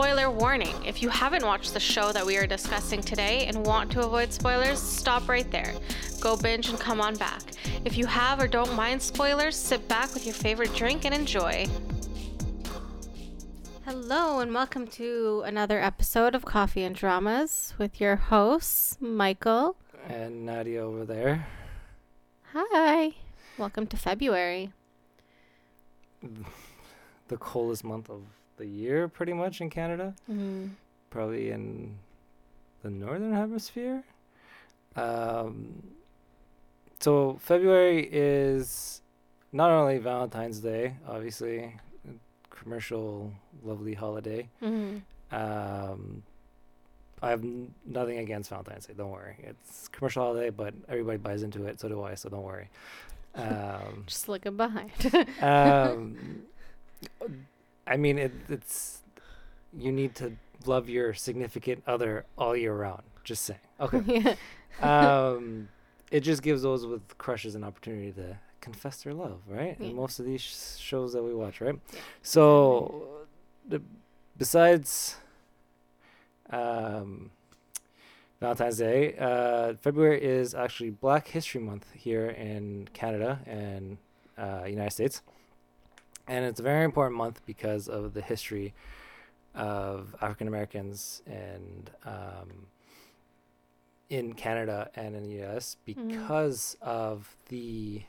Spoiler warning if you haven't watched the show that we are discussing today and want to avoid spoilers, stop right there. Go binge and come on back. If you have or don't mind spoilers, sit back with your favorite drink and enjoy. Hello, and welcome to another episode of Coffee and Dramas with your hosts, Michael. And Nadia over there. Hi. Welcome to February. The coldest month of the year, pretty much in Canada. Mm. Probably in the northern hemisphere. Um, so February is not only Valentine's Day, obviously, commercial lovely holiday. hmm Um, I have n- nothing against Valentine's Day. Don't worry. It's commercial holiday, but everybody buys into it. So do I. So don't worry. Um, Just looking behind. um, I mean, it, it's you need to love your significant other all year round. Just saying. Okay. yeah. um, it just gives those with crushes an opportunity to confess their love, right? Yeah. In most of these sh- shows that we watch, right? Yeah. So, the, besides um, Valentine's Day, uh, February is actually Black History Month here in Canada and uh, United States, and it's a very important month because of the history of African Americans and um, in Canada and in the U.S. Mhm. because of the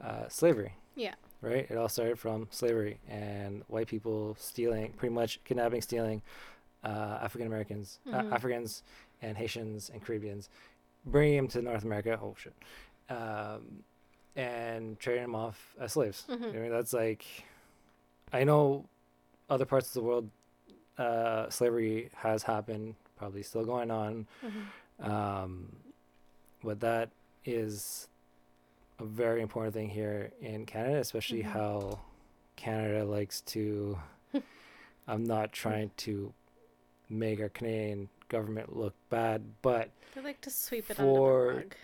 uh, slavery. Yeah. Right. It all started from slavery and white people stealing, pretty much kidnapping, stealing uh, African Americans, Mhm. uh, Africans, and Haitians and Caribbeans, bringing them to North America. Oh shit. Um, and trading them off as slaves. Mhm. I mean, that's like, I know other parts of the world, uh, slavery has happened, probably still going on. Mhm. Um, but that is a very important thing here in Canada, especially Mhm. how Canada likes to. I'm not trying to make our Canadian government look bad, but They like to sweep it For- under the rug.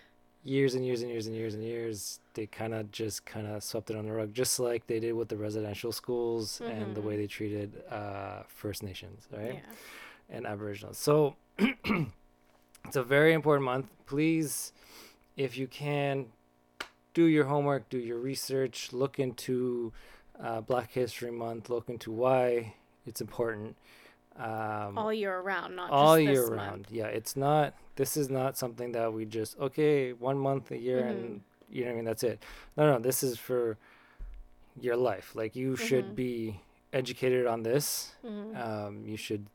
Years and years and years and years and years, they kind of just kind of swept it on the rug, just like they did with the residential schools and the way Mhm. they treated uh, First Nations, right? Yeah. and Aboriginals. So it's a very important month. Please, if you can, do your homework, do your research, look into uh, Black History Month, look into why it's important. Um, All year round, not all just year round. month. Yeah, it's not. This is not something that we just okay one month a year Mhm. and you know what I mean. That's it. No, no. This is for your life. Like you should Mhm. be educated on this. Mhm. Um, you should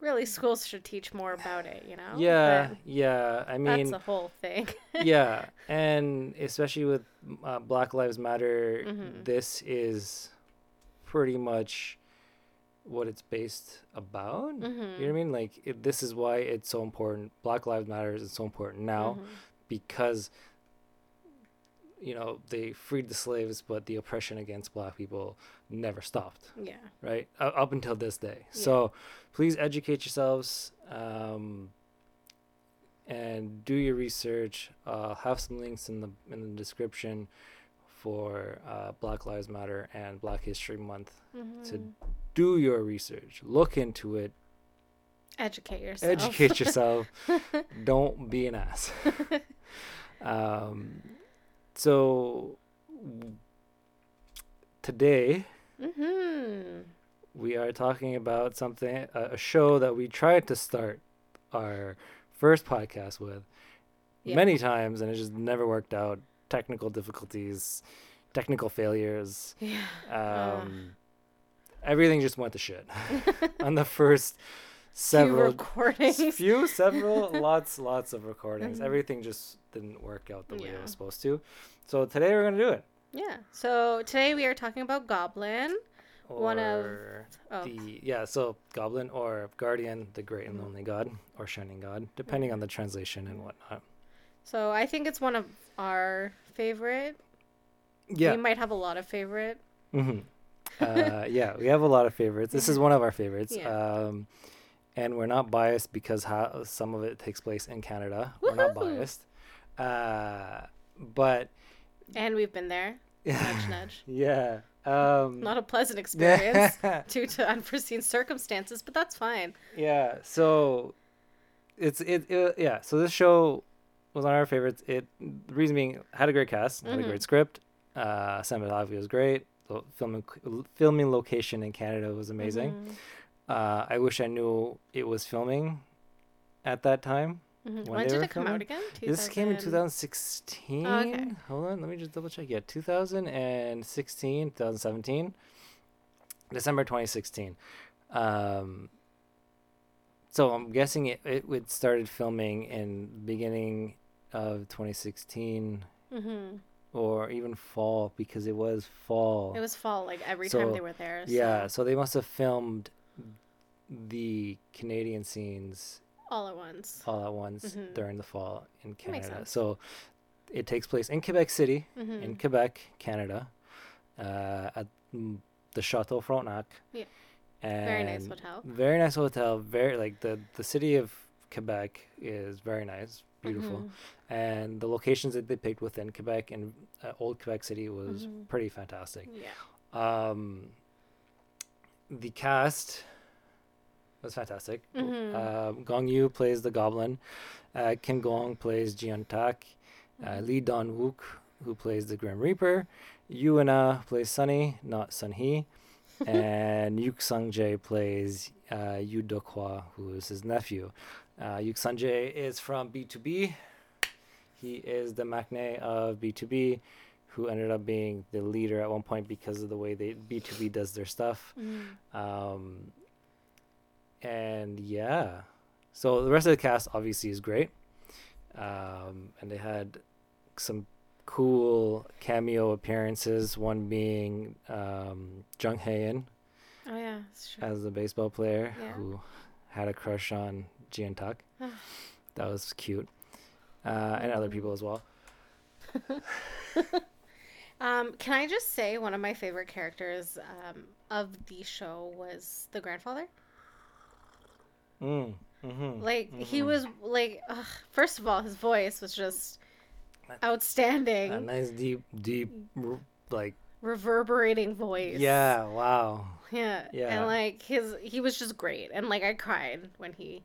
really, schools should teach more about it. You know. Yeah, But yeah. I mean, that's a whole thing. yeah, and especially with uh, Black Lives Matter, Mhm. this is pretty much what it's based about. You know what I Mhm. mean? Like, it, this is why it's so important. Black Lives Matter is so important now Mhm. because you know they freed the slaves, but the oppression against Black people never stopped Yeah. right U- up until this day so please educate yourselves um, and do your research i'll have some links in the in the description for uh, black lives matter and black history month to Mhm. do your research look into it Educate yourself. educate yourself don't be an ass um, so today mm-hmm. we are talking about something a, a show that we tried to start our first podcast with Yeah. many times and it just never worked out technical difficulties technical failures Yeah. um, everything just went to shit on the first Few several recordings. few several lots lots of recordings Mhm. everything just didn't work out the way it was supposed to so today we're gonna do it Yeah. So today we are talking about Goblin. One of- or Oh. the yeah so goblin or guardian the great and Mhm. lonely god or shining god depending on the translation and whatnot So I think it's one of our favorite. yeah We might have a lot of favorite. hmm uh, yeah we have a lot of favorites this is one of our favorites Yeah. um, and we're not biased because how some of it takes place in canada we're not biased uh, but And we've been there. Nudge, nudge. Yeah. Um, Not a pleasant experience due to unforeseen circumstances, but that's fine. yeah. So it's it, it yeah. So this show was one of our favorites. It the reason being had a great cast, had a Mhm. great script. Uh, cinematography was great. The filming filming location in Canada was amazing. Mhm. Uh, I wish I knew it was filming at that time. Mhm. When When did it come filming? out again? This came in 2016. Oh, okay. Hold on, let me just double check. Yeah, 2016, 2017, December 2016. Um, so I'm guessing it, it would started filming in beginning of 2016 Mhm. or even fall because it was fall. It was fall, like every So, time they were there. yeah, so so they must have filmed the Canadian scenes all at once. all at once Mhm. during the fall in Canada. So it takes place in Quebec City, Mhm. in Quebec, Canada, uh, at the Chateau Frontenac. Yeah. And Very nice hotel. Very nice hotel. Very like the the city of Quebec is very nice, beautiful, Mhm. and the locations that they picked within Quebec and uh, Old Quebec City was Mhm. pretty fantastic. Yeah. Um, the cast was fantastic. Mhm. Um, Gong Yoo plays the Goblin. Uh, Kim Gong plays Ji Eun-tak. Uh, Mhm. Lee Dong Wook, who plays the Grim Reaper. Yu Na plays Sunny, not Sun Hee. and Yook Sung Jae plays uh, Yoo Deok-hwa, who is his nephew. Uh, Yook Sung Jae is from BTOB. He is the maknae of BTOB, who ended up being the leader at one point because of the way they BTOB does their stuff. Mhm. Um, and yeah, so the rest of the cast obviously is great. Um, and they had some cool cameo appearances. One being um, Jung Hae-in Oh yeah, as the baseball player Yeah. who had a crush on Ah. that was cute. Uh, and other people as well. Um, can I just say one of my favorite characters um, of the show was the grandfather? Mm, hmm Like he Mhm. was like, ugh, first of all, his voice was just outstanding, A nice deep, deep, like reverberating voice. yeah, wow. yeah, Yeah. And like his, he was just great, and like I cried when he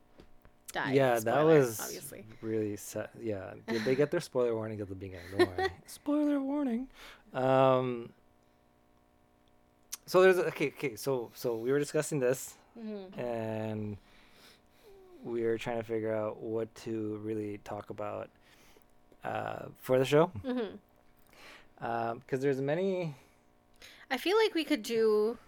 died. Yeah, that was obviously. really sad. Yeah, did they get their spoiler warning at the beginning? Don't worry. spoiler warning. Um. So there's okay, okay. So so we were discussing this, hmm and we were trying to figure out what to really talk about uh, for the show, because there's many. I feel like we could do.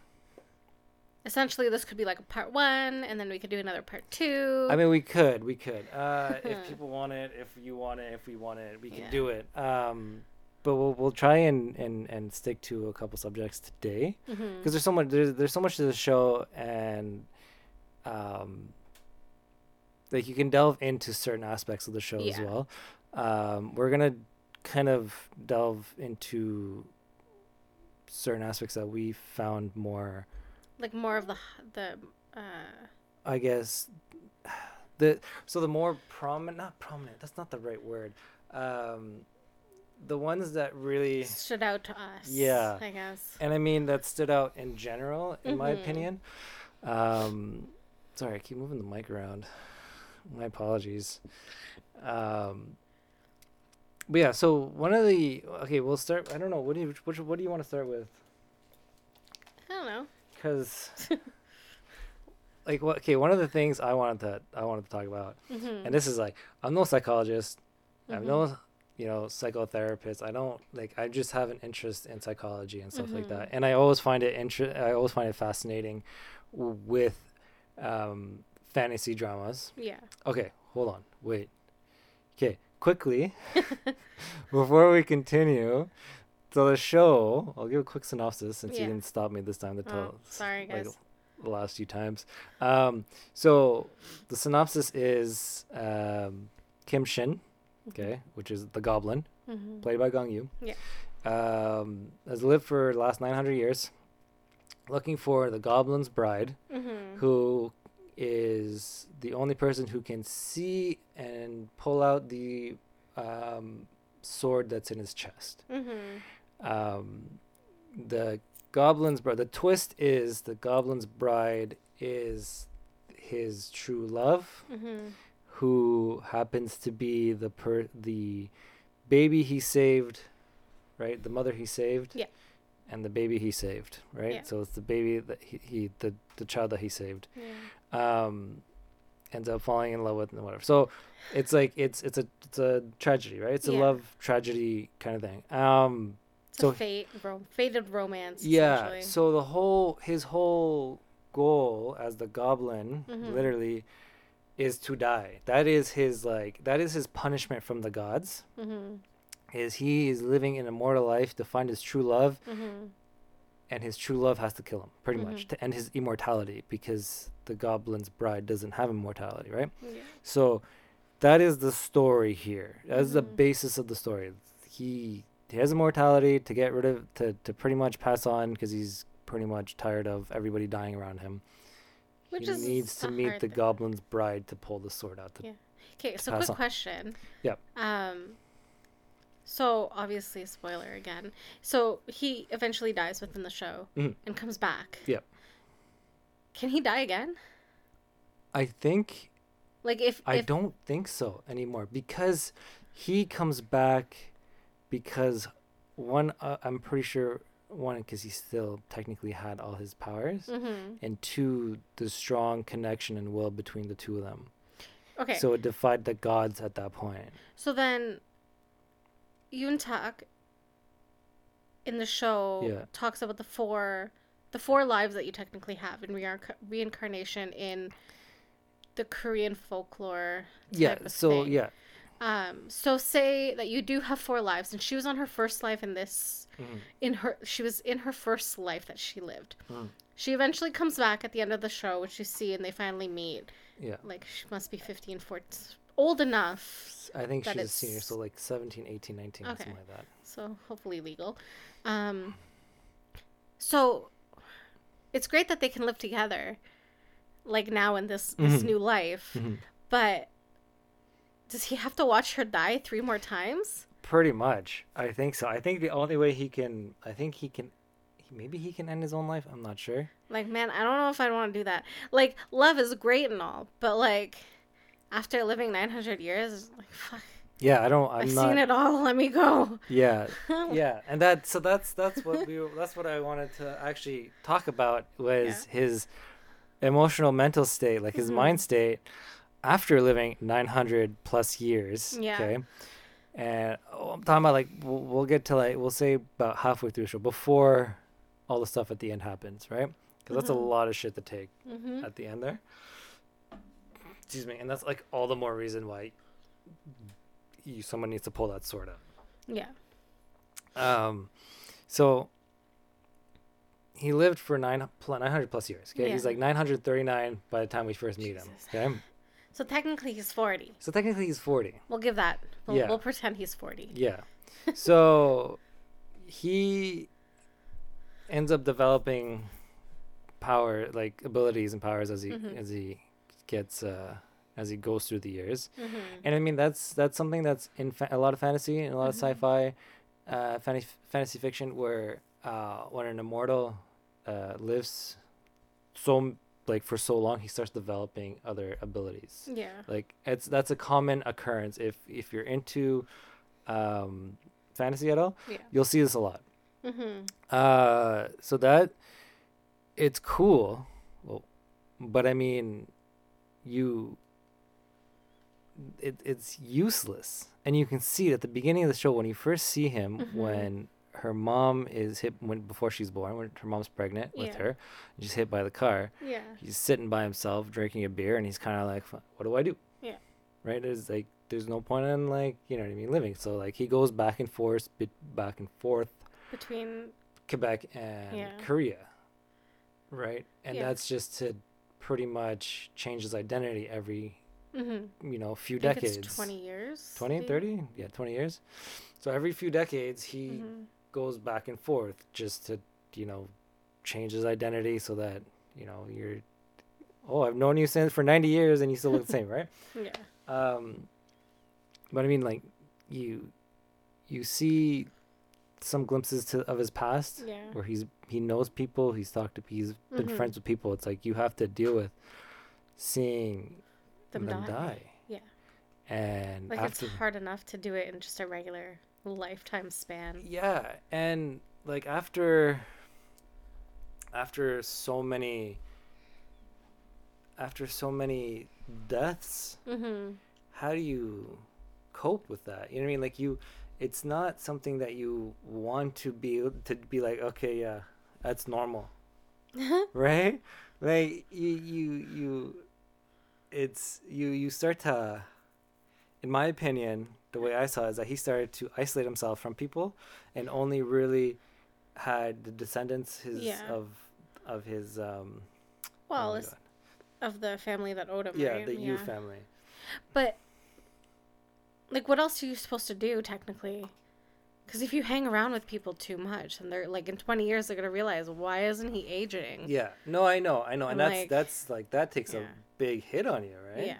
Essentially, this could be like a part one, and then we could do another part two. I mean, we could, we could. Uh, if people want it, if you want it, if we want it, we can Yeah. do it. Um, but we'll we'll try and, and, and stick to a couple subjects today because there's so much there's, there's so much to the show and um like you can delve into certain aspects of the show as well. Um, we're gonna kind of delve into certain aspects that we found more like more of the the uh I guess the so the more prominent not prominent that's not the right word um the ones that really stood out to us. Yeah. I guess. and I mean that stood out in general in my Mhm. opinion um sorry I keep moving the mic around my apologies um but yeah so one of the okay we'll start I don't know what do you which what do you want to start with I don't know. Because like what okay one of the things I wanted to I wanted to talk about Mm-hmm. and this is like i'm no psychologist. I'm no you know psychotherapist. I don't like i just have an interest in psychology and stuff like Mhm. that and i always find it inter- i always find it fascinating with um fantasy dramas. Yeah. okay hold on. Wait. Okay quickly before we continue so the show i'll give a quick synopsis since Yeah. you didn't stop me this time to tell Oh, sorry, like, guys. the last few times. Um, so the synopsis is um, Kim Shin, okay, which is the Goblin, Mm-hmm. played by Gong Yoo. Yeah. Um, has lived for the last 900 years, looking for the Goblin's bride, Mm-hmm. who is the only person who can see and pull out the um, sword that's in his chest. Um, the goblin's bride. The twist is the goblin's bride is his true love, Mm-hmm. who happens to be the per the baby he saved, right? The mother he saved. Yeah. And the baby he saved, right? Yeah. So it's the baby that he, he the the child that he saved Yeah. um ends up falling in love with and whatever so it's like it's it's a it's a tragedy right it's a Yeah. love tragedy kind of thing um It's So- fate, rom- fated romance. yeah so the whole his whole goal as the goblin Mhm. literally is to die that is his like that is his punishment from the gods Mm-hmm. is he is living an immortal life to find his true love Mm-hmm. and his true love has to kill him pretty much Mhm. to end his immortality because the goblin's bride doesn't have immortality right Yeah. So that is the story here. That is the Mhm. basis of the story. He he has immortality to get rid of to, to pretty much pass on because he's pretty much tired of everybody dying around him. Which he is needs to meet the thing. goblin's bride to pull the sword out. To, Yeah. Okay, so quick on. question. Yep. Um. So obviously, spoiler again. So he eventually dies within the show Mhm. and comes back. Yep. Can he die again? I think Like if I if don't think so anymore because he comes back because one uh, I'm pretty sure one because he still technically had all his powers Mhm. and two the strong connection and will between the two of them. Okay. So, it defied the gods at that point. So then, Eun-tak in the show Yeah. talks about the four, the four lives that you technically have in reincar- reincarnation in the Korean folklore. Yeah. So thing. yeah. Um, so say that you do have four lives, and she was on her first life in this. Mhm. In her, she was in her first life that she lived. Mm. She eventually comes back at the end of the show, which you see, and they finally meet. Yeah. Like she must be 15, 14, old enough, I think she's a senior, so like 17, 18, 19, Okay. something like that. so hopefully legal. Um, so it's great that they can live together, like now in this this Mhm. new life. Mhm. But does he have to watch her die three more times? Pretty much. I think so. I think the only way he can, I think he can, maybe he can end his own life. I'm not sure. Like, man, I don't know if I'd want to do that. Like, love is great and all, but like, after living 900 years, like, fuck, Yeah, I don't. I'm I've not. seen it all. Let me go. Yeah, yeah, and that so that's that's what we that's what I wanted to actually talk about was his emotional mental state, like his Mhm. mind state after living 900 plus years. Yeah. Okay. And oh, I'm talking about like we'll, we'll get to like we'll say about halfway through the show before all the stuff at the end happens, right? Because that's a Mhm. lot of shit to take hmm at the end there. Excuse me, and that's like all the more reason why you someone needs to pull that sword out. Yeah. Um, so he lived for nine 900 plus years. Okay, he's like 939 by the time we first meet him. Okay, So technically, he's 40. so technically he's 40. We'll give that. We'll, Yeah. we'll pretend he's 40. Yeah, so he ends up developing power, like abilities and powers as he Mhm. as he gets uh as he goes through the years. hmm And I mean that's that's something that's in fa- a lot of fantasy and a lot Mhm. of sci-fi, uh, fantasy fantasy fiction where uh, when an immortal uh, lives so like for so long, he starts developing other abilities. Yeah. Like it's that's a common occurrence if if you're into um, fantasy at all, Yeah. you'll see this a lot. mm-hmm. Uh, so that it's cool, well, but I mean, you, it it's useless, and you can see it at the beginning of the show when you first see him Mhm. when her mom is hit when before she's born when her mom's pregnant with her, she's hit by the car. Yeah. He's sitting by himself drinking a beer, and he's kind of like, "What do I do?" Yeah. Right? There's like there's no point in like you know what I mean living. So like he goes back and forth, bit back and forth Between. Quebec and Yeah. Korea, right? And Yeah. that's just to pretty much change his identity every hmm you know few decades. it's 20 years. 20, maybe? 30? Yeah, 20 years. So every few decades he Mhm. Goes back and forth just to, you know, change his identity so that, you know, you're oh, I've known you since for 90 years and you still look the same, right? Yeah. Um, but I mean, like, you you see some glimpses to of his past Yeah. where he's he knows people, he's talked to he's been Mhm. friends with people. It's like you have to deal with seeing Them, them, die. die. Yeah. And Like after it's hard enough to do it in just a regular lifetime span. yeah, and like after after so many after so many deaths, Mm-hmm. how do you cope with that? You know what I mean? Like you it's not something that you want to be to be like, okay, yeah, that's normal. right? Like you you you it's you you start to in my opinion, the way I saw it is that he started to isolate himself from people and only really had the descendants his Yeah. of of his um oh well, God. of the family that owed him. yeah, right? the Yu family. But like, what else are you supposed to do technically? Because if you hang around with people too much, and they're like in twenty years, they're gonna realize why isn't he aging? Yeah. No, I know. I know. And And, that's like- that's like that takes Yeah. a big hit on you, right? Yeah.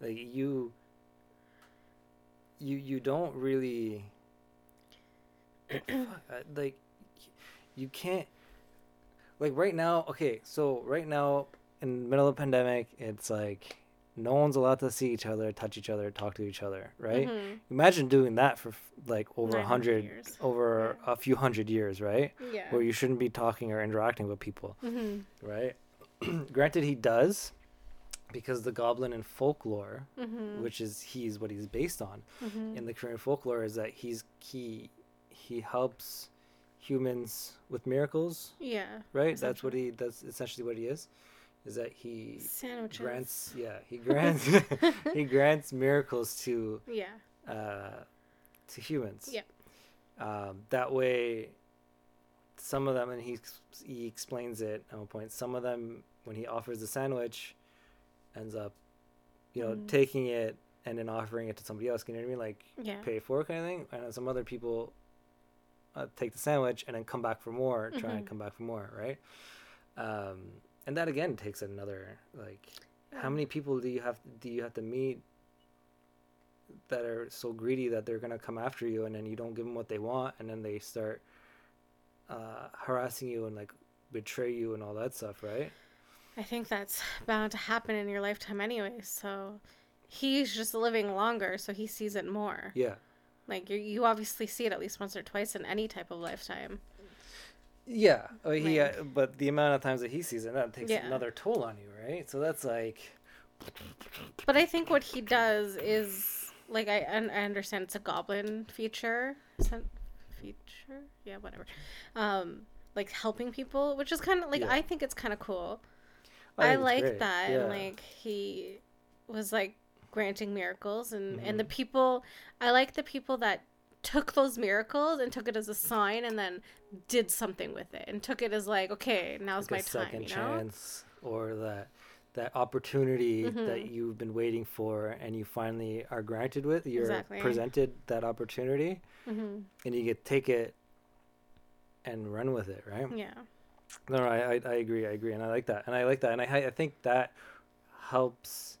like you you you don't really like you can't like right now okay so right now in the middle of the pandemic it's like no one's allowed to see each other touch each other talk to each other right? Mhm. imagine doing that for like over a 900 hundred over a few hundred years right? Yeah. where you shouldn't be talking or interacting with people hmm right? Granted he does because the goblin in folklore hmm which is he's what he's based on hmm in the Korean folklore is that he's he he helps humans with miracles, Yeah. right? That's what he that's essentially what he is. Is that he Sandwiches. grants yeah, he grants he grants miracles to Yeah. uh to humans. Yeah. Um that way some of them and he he explains it at one point, some of them when he offers the sandwich ends up you know Mm. taking it and then offering it to somebody else. You know what I mean? Like Yeah. pay for it kind of thing. And some other people uh, take the sandwich and then come back for more, try and Mhm. come back for more, right? Um, and that again takes another like, how many people do you have do you have to meet that are so greedy that they're gonna come after you, and then you don't give them what they want, and then they start uh, harassing you and like betray you and all that stuff, right? I think that's bound to happen in your lifetime anyway. So he's just living longer, so he sees it more. Yeah. Like you, you obviously see it at least once or twice in any type of lifetime. Yeah, oh, he, uh, but the amount of times that he sees it, that takes Yeah. another toll on you, right? So that's like, But I think what he does is like I I understand it's a goblin feature, feature, yeah, whatever. Um, like helping people, which is kind of like Yeah. I think it's kind of cool. I I, like that, yeah. and like he was like granting miracles, and and Mm-hmm. the people I like the people that took those miracles and took it as a sign, and then did something with it, and took it as like okay, now's like my time, second you know. chance or that that opportunity that Mhm. you've been waiting for and you finally are granted with you're Exactly. presented that opportunity hmm and you get take it and run with it right Yeah. No, no I, I i agree i agree and i like that and i like that and i i think that helps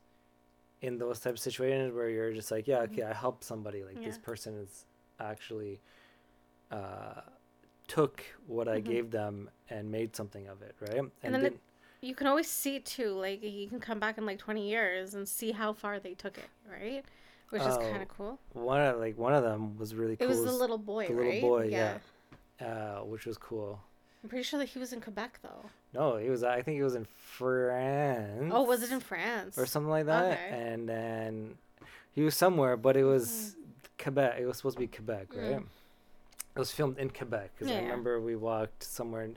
in those type of situations where you're just like yeah okay i helped somebody like this person is actually uh took what i Mhm. gave them and made something of it right and, then didn't- You can always see too, like you can come back in like twenty years and see how far they took it, right? Which is Oh, kind of cool. one of like one of them was really It cool was the little boy, the little right? boy, yeah. uh which was cool I'm pretty sure that he was in Quebec though. no he was i think he was in france Oh, was it in France? or something like that Okay. and then he was somewhere but it was quebec it was supposed to be quebec Mm. right it was filmed in quebec because i remember we walked somewhere in,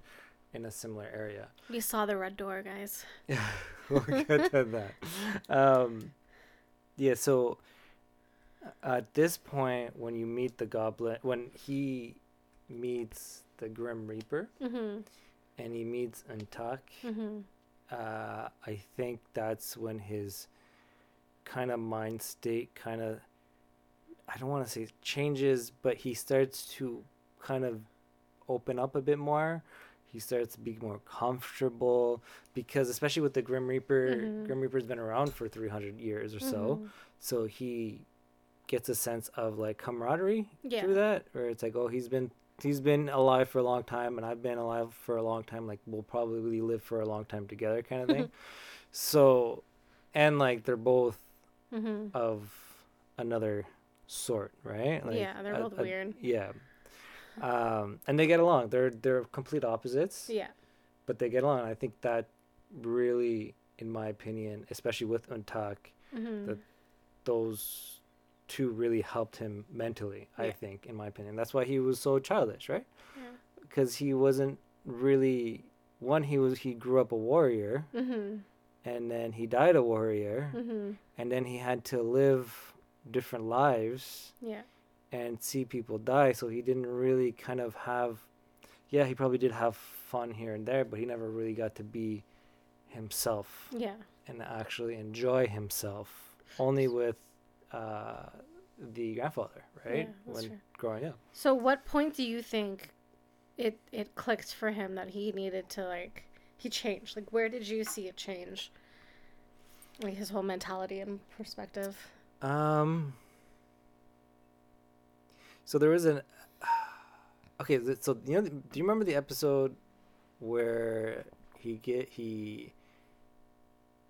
in a similar area We saw the red door, guys. yeah we'll get to that um yeah so at this point when you meet the goblin when he meets the grim reaper Mm-hmm. and he meets Eun-tak, Mm-hmm. uh, I think that's when his kind of mind state kind of I don't want to say changes, but he starts to kind of open up a bit more. He starts to be more comfortable because, especially with the Grim Reaper, Mhm. Grim Reaper's been around for 300 years or so. Mm-hmm. So he gets a sense of like camaraderie Yeah. through that, where it's like, oh, he's been he's been alive for a long time, and I've been alive for a long time. Like we'll probably live for a long time together, kind of thing. so, and like they're both Mm-hmm. of another sort, right? Like, yeah, they're a- both a- weird. Yeah. Um, and they get along. They're they're complete opposites, Yeah. but they get along. I think that really, in my opinion, especially with Eun-tak, Mm-hmm. that those two really helped him mentally. I think, in my opinion, that's why he was so childish, right? Yeah. Because he wasn't really one. He was he grew up a warrior, Mm-hmm. and then he died a warrior, Mm-hmm. and then he had to live different lives Yeah. and see people die. So he didn't really kind of have, yeah, he probably did have fun here and there, but he never really got to be himself Yeah. and actually enjoy himself. Only with uh, the grandfather, right? Yeah, when true. growing up. So, what point do you think it it clicked for him that he needed to like he changed? Like, where did you see it change? Like his whole mentality and perspective. Um. So there was an. Okay, so you know, do you remember the episode where he get he.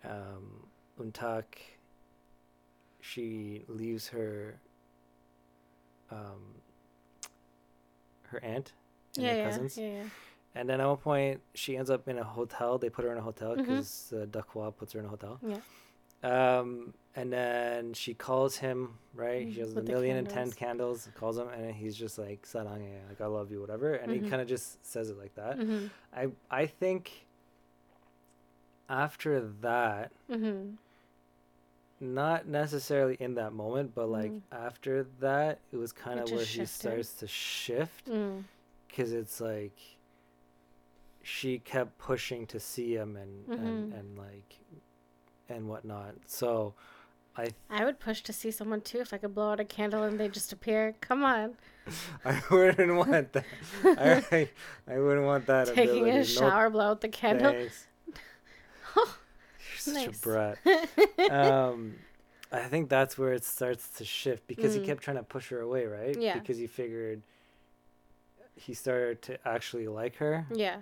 Um, Eun-tak. She leaves her. Um. Her aunt and yeah, her cousins, yeah, yeah. and then at one point she ends up in a hotel. They put her in a hotel because uh, Deok-hwa puts her in a hotel. Yeah. Um, and then she calls him, right? She has a with the million and ten candles. calls him, and he's just like, Sarange, like, I love you, whatever. And he Mhm. kind of just says it like that. Mm-hmm. I, I think after that, Mm-hmm. Not necessarily in that moment, but like Mhm. after that, it was kind of where he shifted. starts to shift Mm. because it's like she kept pushing to see him and, and, Mhm. and like, and whatnot. So I I would push to see someone too if I could blow out a candle and they just appear. Come on, I wouldn't want that. I, I wouldn't want that. taking ability. a shower, blow out the candle. such Nice. a brat. Um, I think that's where it starts to shift because Mhm. he kept trying to push her away, right? Yeah. Because he figured he started to actually like her, yeah,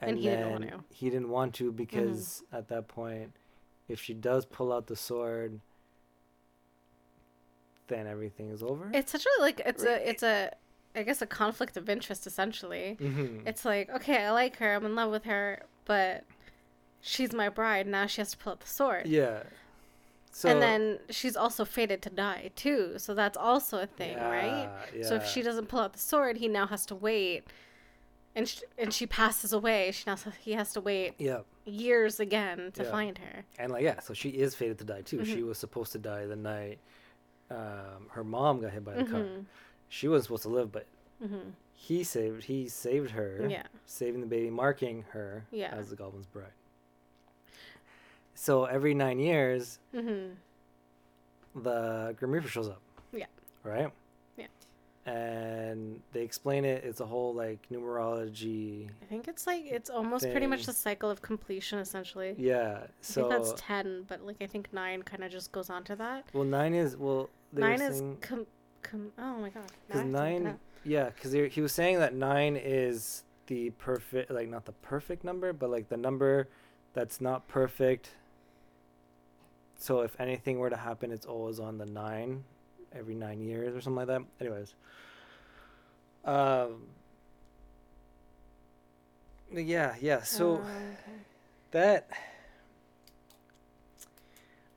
And he didn't want to. He didn't want to because at that point, if she does pull out the sword, then everything is over. it's such a like it's a it's a I guess a conflict of interest essentially. Mhm. It's like okay, I like her, I'm in love with her, but she's my bride. Now she has to pull out the sword. yeah. So and then she's also fated to die too, so that's also a thing, right? yeah, So if she doesn't pull out the sword, he now has to wait, and sh- and she passes away. She now he has to wait yeah. years again to Yeah. find her. And like yeah, so she is fated to die too. Mm-hmm. She was supposed to die the night um, her mom got hit by the car. Mhm. She wasn't supposed to live, but Mhm. he saved he saved her. Yeah. Saving the baby, marking her Yeah. as the goblin's bride. So every nine years, Mhm. the Grim Reaper shows up. Yeah. Right. Yeah. And they explain it. It's a whole like numerology. I think it's like it's almost pretty much the cycle of completion essentially. Yeah. I So think that's ten, but like I think nine kind of just goes on to that. well, nine is well. Nine is saying- com- com- oh my god. Because Now I have to look it nine, yeah, because he was saying that nine is the perfect, like not the perfect number, but like the number that's not perfect. So if anything were to happen, it's always on the nine, every nine years or something like that. Anyways, um, yeah, yeah. So Oh, okay. that,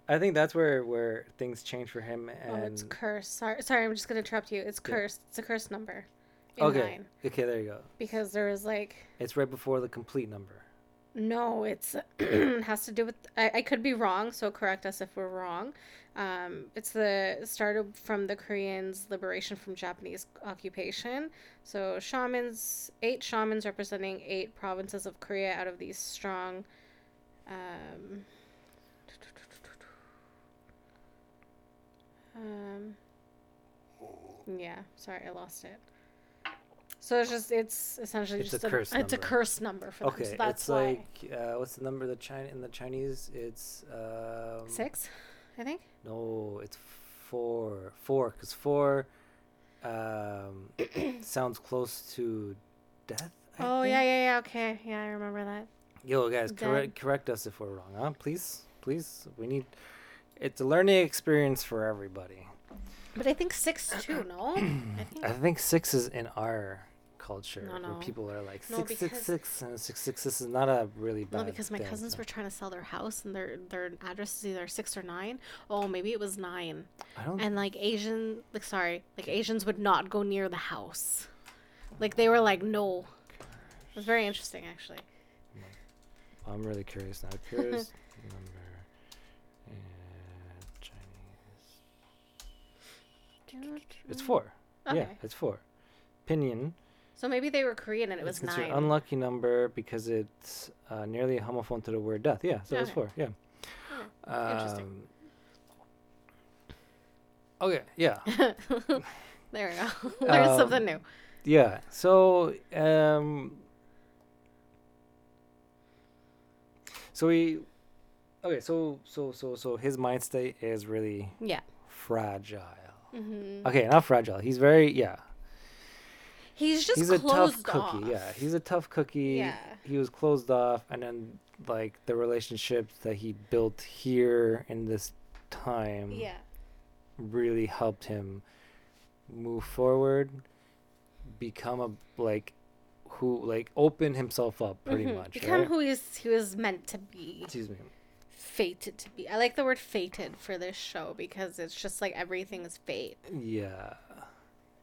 I think that's where where things change for him, oh, and it's cursed. Sorry, sorry, I'm just gonna interrupt you. It's Yeah. cursed. It's a cursed number. In okay, Nine, okay, there you go. because there is like It's right before the complete number. No, it's has to do with. I, I could be wrong, so correct us if we're wrong. Um, it's the started from the Koreans' liberation from Japanese occupation. So shamans, eight shamans representing eight provinces of Korea out of these strong. Um, um, yeah, sorry, I lost it. So it's just it's essentially It's a just cursed it's a curse number for them. Okay, so that's it's why. like uh, what's the number? The China in the Chinese, it's um, Six, I think. No, it's four. Four, cause four. Um, sounds close to death. I Oh think. yeah, yeah, yeah. Okay, yeah, I remember that. Yo, guys, correct correct us if we're wrong, huh? Please, please. We need. It's a learning experience for everybody. But I think six too. No, I think I think six is in our culture No, where people are like No, six six and six six. This is not a really bad. no, because my thing, cousins so. were trying to sell their house and their their address is either six or nine. Oh, maybe it was nine. I don't. And like Asian, like sorry, like Asians would not go near the house. Like they were like no. It was very interesting actually. I'm really curious now. Curious number. It's four. Yeah, Okay. it's four. Pinyin. So maybe they were Korean and it was it's nine. unlucky number because it's uh, nearly a homophone to the word death. Yeah, so it was four. Yeah. interesting. Um, okay. Yeah. there we go. There's Um, something new. Yeah. So um so we okay, so so so so his mind state is really Yeah. fragile. hmm Okay, not fragile. He's very yeah. He's just he's a closed tough cookie. off. Yeah, he's a tough cookie. Yeah. He was closed off and then like the relationships that he built here in this time Yeah. really helped him move forward, become a like who like open himself up pretty Mhm. much. Become right? who he's, he was meant to be. Excuse me. Fated to be. I like the word fated for this show because it's just like everything is fate. Yeah.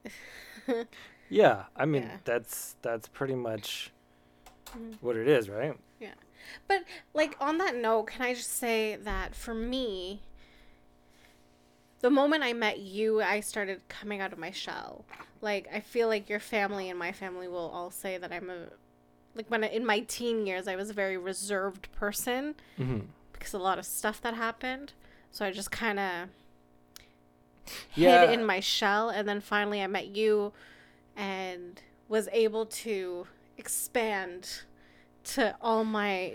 yeah, I mean Yeah. that's that's pretty much Mhm. what it is, right? Yeah. But like on that note, can I just say that for me, the moment I met you, I started coming out of my shell. Like I feel like your family and my family will all say that I'm a like when I, in my teen years I was a very reserved person Mm-hmm. because a lot of stuff that happened. So I just kind of Yeah. hid in my shell and then finally I met you and was able to expand to all my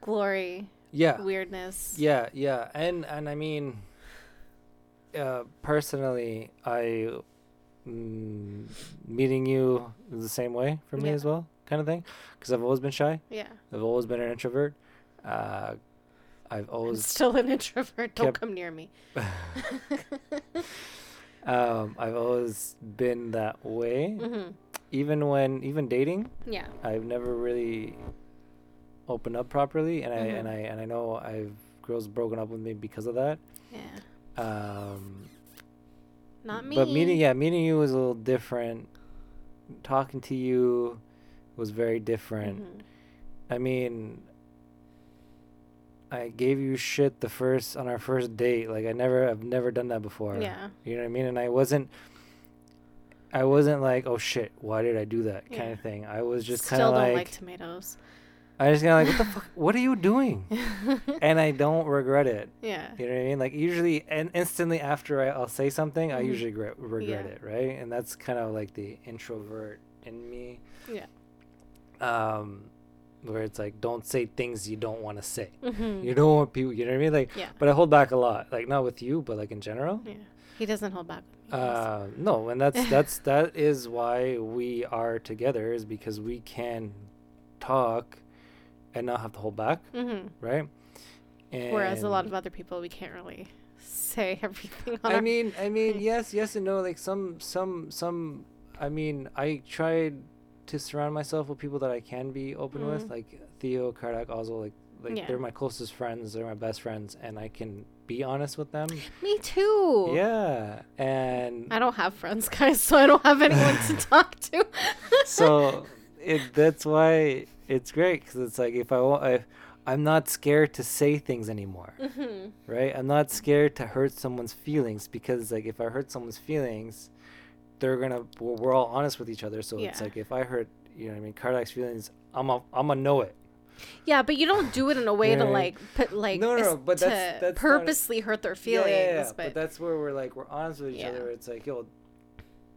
glory Yeah. weirdness. Yeah, yeah, and and I mean, uh, personally, I mm, meeting you is the same way for me Yeah. as well, kind of thing, because I've always been shy. Yeah. I've always been an introvert. Uh, I've I'm always still an introvert. Don't kept- come near me. um, I've always been that way. hmm Even when even dating, Yeah. I've never really opened up properly, and I Mhm. and I and I know I've girls broken up with me because of that. Yeah. Um, Not me. But meeting, yeah, meeting you was a little different. Talking to you was very different. Mhm. I mean, I gave you shit the first on our first date. Like I never, I've never done that before. Yeah. You know what I mean? And I wasn't, I wasn't like, oh shit, why did I do that kind of thing. I was just Still kind of don't like, like tomatoes. I was kind of like, what the fuck? What are you doing? and I don't regret it. yeah. You know what I mean? Like usually, and instantly after I, I'll say something, I Mhm. usually regret, regret Yeah. it, right? And that's kind of like the introvert in me. Yeah. Um, where it's like, don't say things you don't want to say. hmm You don't want people. You know what I mean? Like, Yeah. but I hold back a lot. Like not with you, but like in general. Yeah. He doesn't hold back. with me, yes. Uh, no, and that's that's that is why we are together is because we can talk and not have to hold back, Mhm. right? And Whereas a lot of other people, we can't really say everything on I mean, I mean, yes, yes, and no. Like some, some, some. I mean, I tried to surround myself with people that I can be open with, Mhm. like Theo, Kardak, Oswald. Like, like Yeah. they're my closest friends. They're my best friends, and I can be honest with them. Me too. Yeah, and I don't have friends, guys, so I don't have anyone to talk to. so it that's why it's great because it's like if I want, if I'm not scared to say things anymore. hmm right? I'm not scared to hurt someone's feelings because like if I hurt someone's feelings, they're gonna we're, we're all honest with each other. So it's like if I hurt you know what I mean Kardak's feelings, I'm a, I'm gonna know it. Yeah, but you don't do it in a way to like put like No, no, no, but that's- that's not- purposely hurt their Yeah, yeah, feelings. yeah, But, that's where we're like we're honest with each Yeah. other. It's like yo,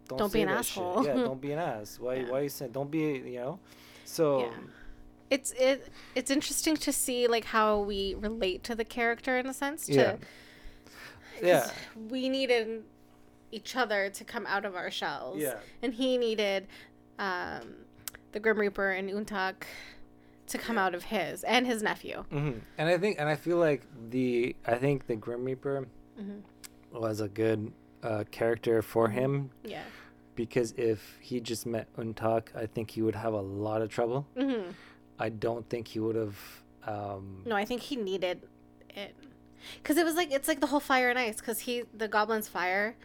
don't, Don't be an that shit. asshole. Yeah, don't be an ass. Why Yeah. why you saying don't be you know? So Yeah. it's it it's interesting to see like how we relate to the character in a sense. To, yeah, yeah, We needed each other to come out of our shells. Yeah. And he needed um, the Grim Reaper and Eun-tak to come out of his and his nephew. hmm And I think, and I feel like the, I think the Grim Reaper Mhm. was a good uh, character for him Yeah. because if he just met Eun-tak, I think he would have a lot of trouble. hmm I don't think he would have. Um, No, I think he needed it because it was like it's like the whole fire and ice because he the goblin's fire,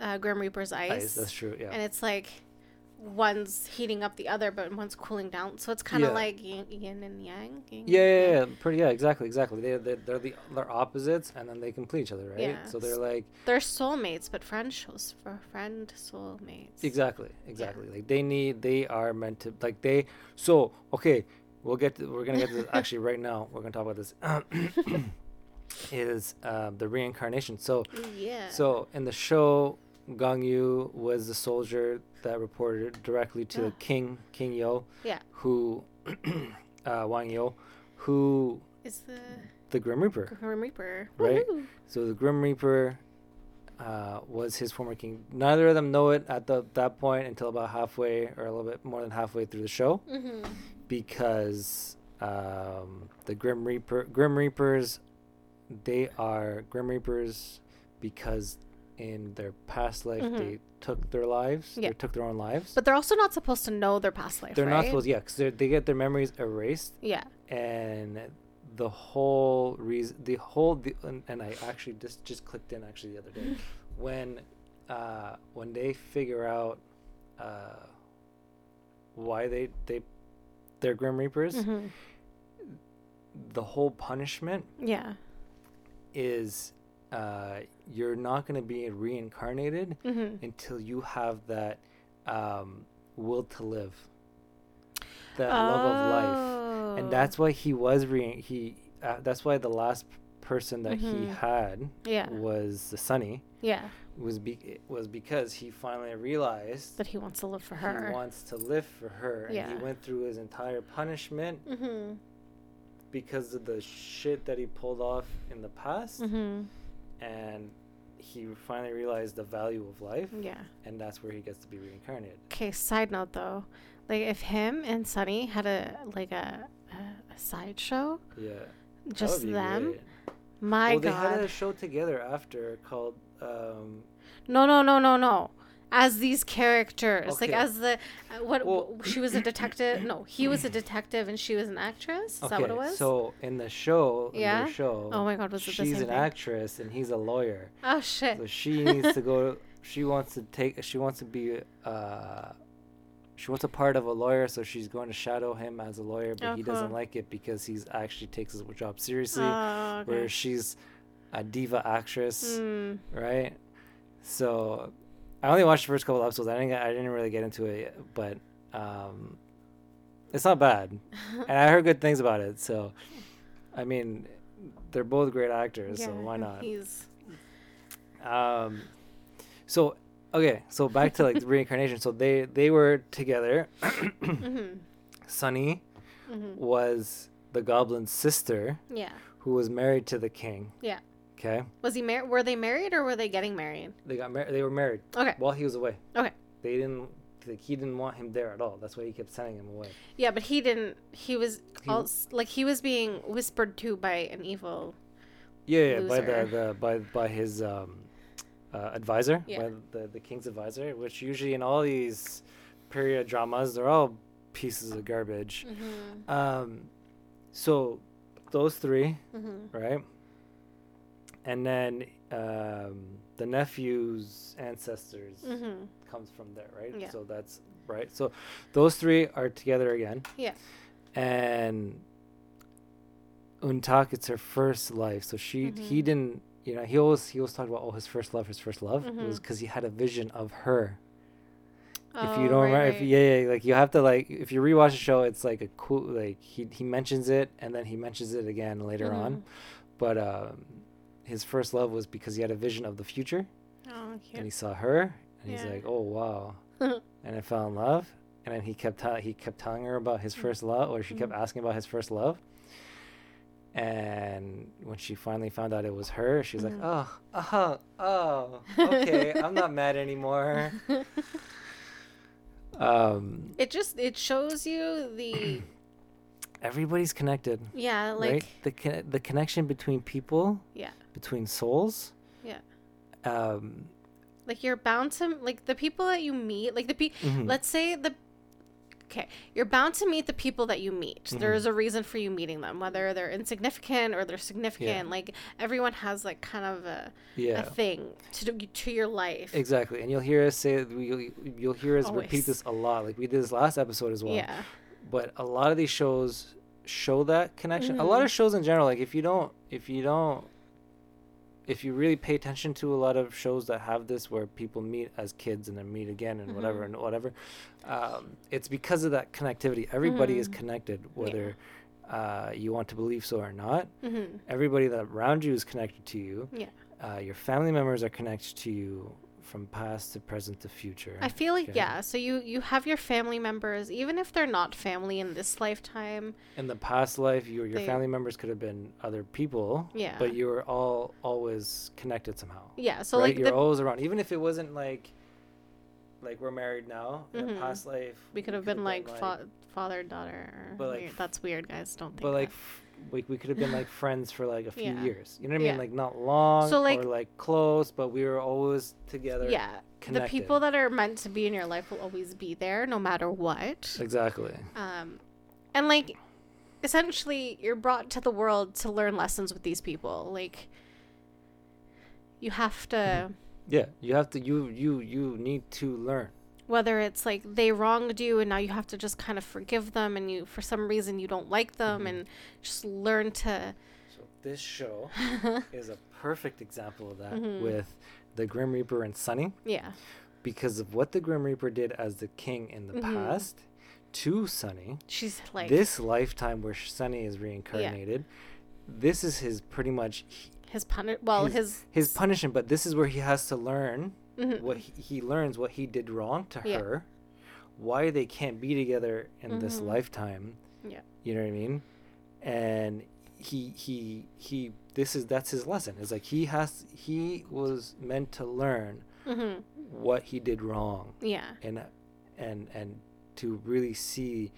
uh, Grim Reaper's ice, ice, that's true. Yeah. and it's like one's heating up the other, but one's cooling down. So it's kind of Yeah. like yin, yin and yang. yin Yeah, and yeah, yang. yeah, pretty. Yeah, exactly, exactly. They they're, they're the they're opposites, and then they complete each other, right? Yeah. So they're like They're soulmates, but friend shows for friend soulmates. exactly, exactly. Like they need, they are meant to like they. So okay, we'll get. To, we're gonna get to this actually right now. We're gonna talk about this. is uh, the reincarnation. So Yeah. so in the show, Gong Yoo was the soldier that reported directly to Yeah. the king, King Yo, Yeah. who, uh, Wang Yeo, who is the the Grim Reaper. Grim Reaper Right. Woohoo. So the Grim Reaper uh, was his former king. Neither of them know it at the, that point until about halfway or a little bit more than halfway through the show, Mhm. because um, the Grim Reaper, Grim Reapers, they are Grim Reapers because in their past life Mhm. they took their lives. Yeah. They took their own lives. But they're also not supposed to know their past life. they're not right? supposed, yeah, because they get their memories erased Yeah. and the whole reason the whole the, and, and i actually just just clicked in actually the other day when uh when they figure out uh why they they they're grim reapers Mhm. the whole punishment Yeah. is uh you're not going to be reincarnated hmm until you have that um will to live that love of life and Oh. that's why he was re he uh, that's why the last person that he Mhm. had yeah. was Sunny Yeah. was be was because he finally realized That he wants to live for her. he wants to live for her and he went through his entire punishment mm-hmm. because of the shit that he pulled off in the past Mm-hmm. and he finally realized the value of life Yeah. and that's where he gets to be reincarnated Okay. Side note though, like if him and Sunny had a like a a, a sideshow, yeah that just would be them. great. My well they had a show together after called um No, no, no, no, no. As these characters, like as the uh, what Well- she was a detective. No, he was a detective and she was an actress. Is that what it was? So in the show, in Yeah? their show, Oh my God, was it the she's an thing? actress and he's a lawyer. oh shit. So she needs to go. She wants to take. She wants to be. Uh, she wants a part of a lawyer, so she's going to shadow him as a lawyer, but Oh, he doesn't like it because he's actually takes his job seriously. Oh, okay. Whereas she's a diva actress, Mm, right? So I only watched the first couple episodes. I didn't. I didn't really get into it, yet, but um, it's not bad, and I heard good things about it. So, I mean, they're both great actors, so why not? He's Um, so okay, so back to like the reincarnation. So they they were together. mm-hmm, Sunny mm-hmm. was the goblin's sister, yeah, who was married to the king. yeah. Okay, Was he married? Were they married or were they getting married? they got married. They were married Okay. while he was away. Okay. They didn't. Like, he didn't want him there at all. That's why he kept sending him away. Yeah, but he didn't. He was He- als- like he was being whispered to by an evil. Yeah, yeah, by the, the by by his um, uh, advisor, Yeah. by the the king's advisor, which usually in all these period dramas, they're all pieces of garbage. Mm-hmm. Um, so those three, Mm-hmm. right? And then um, the nephew's ancestors Mm-hmm. comes from there, right? Yeah. So that's right. So those three are together again. Yeah. And Eun-tak, it's her first life. So she he Mhm. didn't you know, he always he always talked about oh his first love, his first love. It was because he had a vision of her. if Oh, you don't remember, if yeah, yeah, like you have to like if you rewatch the show, it's like a cool like he he mentions it and then he mentions it again later on. Mhm. But um, his first love was because he had a vision of the future Oh, and he saw her and he's like, oh wow, and I fell in love. And then he kept he kept telling her about his first love, or she kept Mhm. asking about his first love. And when she finally found out it was her, she was Mhm. like, "Oh, oh, oh, okay, I'm not mad anymore." Um, It just it shows you the everybody's connected, yeah like right? The con- the connection between people, yeah between souls. Yeah. Um, like you're bound to like the people that you meet like the pe- mhm. let's say the okay you're bound to meet the people that you meet Mhm. there's a reason for you meeting them whether they're insignificant or they're significant like everyone has like kind of a, yeah. a thing to do to your life Exactly, and you'll hear us say you'll, you'll hear us repeat this a lot. Like we did this last episode as well. yeah But a lot of these shows show that connection. A lot Mhm. of shows in general, like if you don't, if you don't, if you really pay attention to a lot of shows that have this, where people meet as kids and then meet again and whatever Mhm. and whatever, um, it's because of that connectivity. Everybody is Mhm. connected, whether uh, you want to believe so or not. mm-hmm. Everybody that around you is connected to you. Yeah. Uh, your family members are connected to you from past to present to future. i feel like Okay. yeah so you you have your family members even if they're not family in this lifetime In the past life, your your They- family members could have been other people. Yeah. But you were all always connected somehow. yeah so right? like You're the, always around, even if it wasn't like, like we're married now. In Mhm. the past life, we could have been like fa- father daughter But, like, weird. that's weird guys don't think but like, that. f- we, we could have been like friends for like a few Yeah. years. You know what I mean? Yeah. Like not long So, like- or like close, but we were always together. yeah Connected. the people that are meant to be in your life will always be there no matter what Exactly. um and like essentially you're brought to the world to learn lessons with these people like you have to. Yeah. You have to. You you you need to learn. Whether it's like they wronged you and now you have to just kind of forgive them and you for some reason you don't like them Mhm. and just learn to So this show is a perfect example of that Mhm. with the Grim Reaper and Sunny. yeah because of what the Grim Reaper did as the king in the Mhm. past to Sunny. she's like this lifetime where Sunny is reincarnated, this is his pretty much his punish well his- his his punishment. But this is where he has to learn Mhm. what he, he learns what he did wrong to Yeah. her, why they can't be together in this Mhm. lifetime. Yeah. you know what I mean, and he he he. This is that's his lesson. It's like he has he was meant to learn Mhm. what he did wrong yeah and and and to really see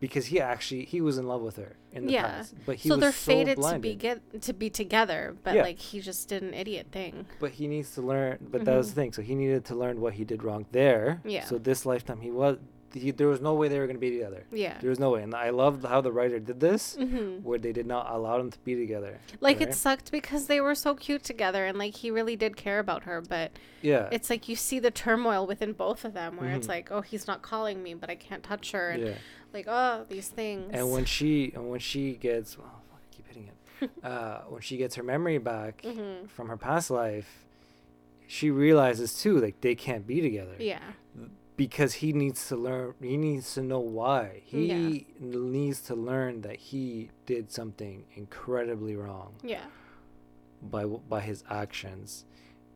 because he actually he was in love with her in the Yeah. past but he so was they're so fated to blinded. be get to be together but Yeah. like he just did an idiot thing but he needs to learn but that was Mhm. the thing so he needed to learn what he did wrong there Yeah. so this lifetime he was he, there was no way they were going to be together. Yeah. There was no way. And i loved how the writer did this hmm where they did not allow them to be together like it sucked because they were so cute together and like he really did care about her but yeah. it's like you see the turmoil within both of them where it's Mhm. like oh he's not calling me but i can't touch her and yeah. like oh these things. And when she and when she gets oh, fuck, I keep hitting it. Uh when she gets her memory back hmm from her past life she realizes too like they can't be together. Yeah because he needs to learn he needs to know why he Yeah. needs to learn that he did something incredibly wrong yeah by by his actions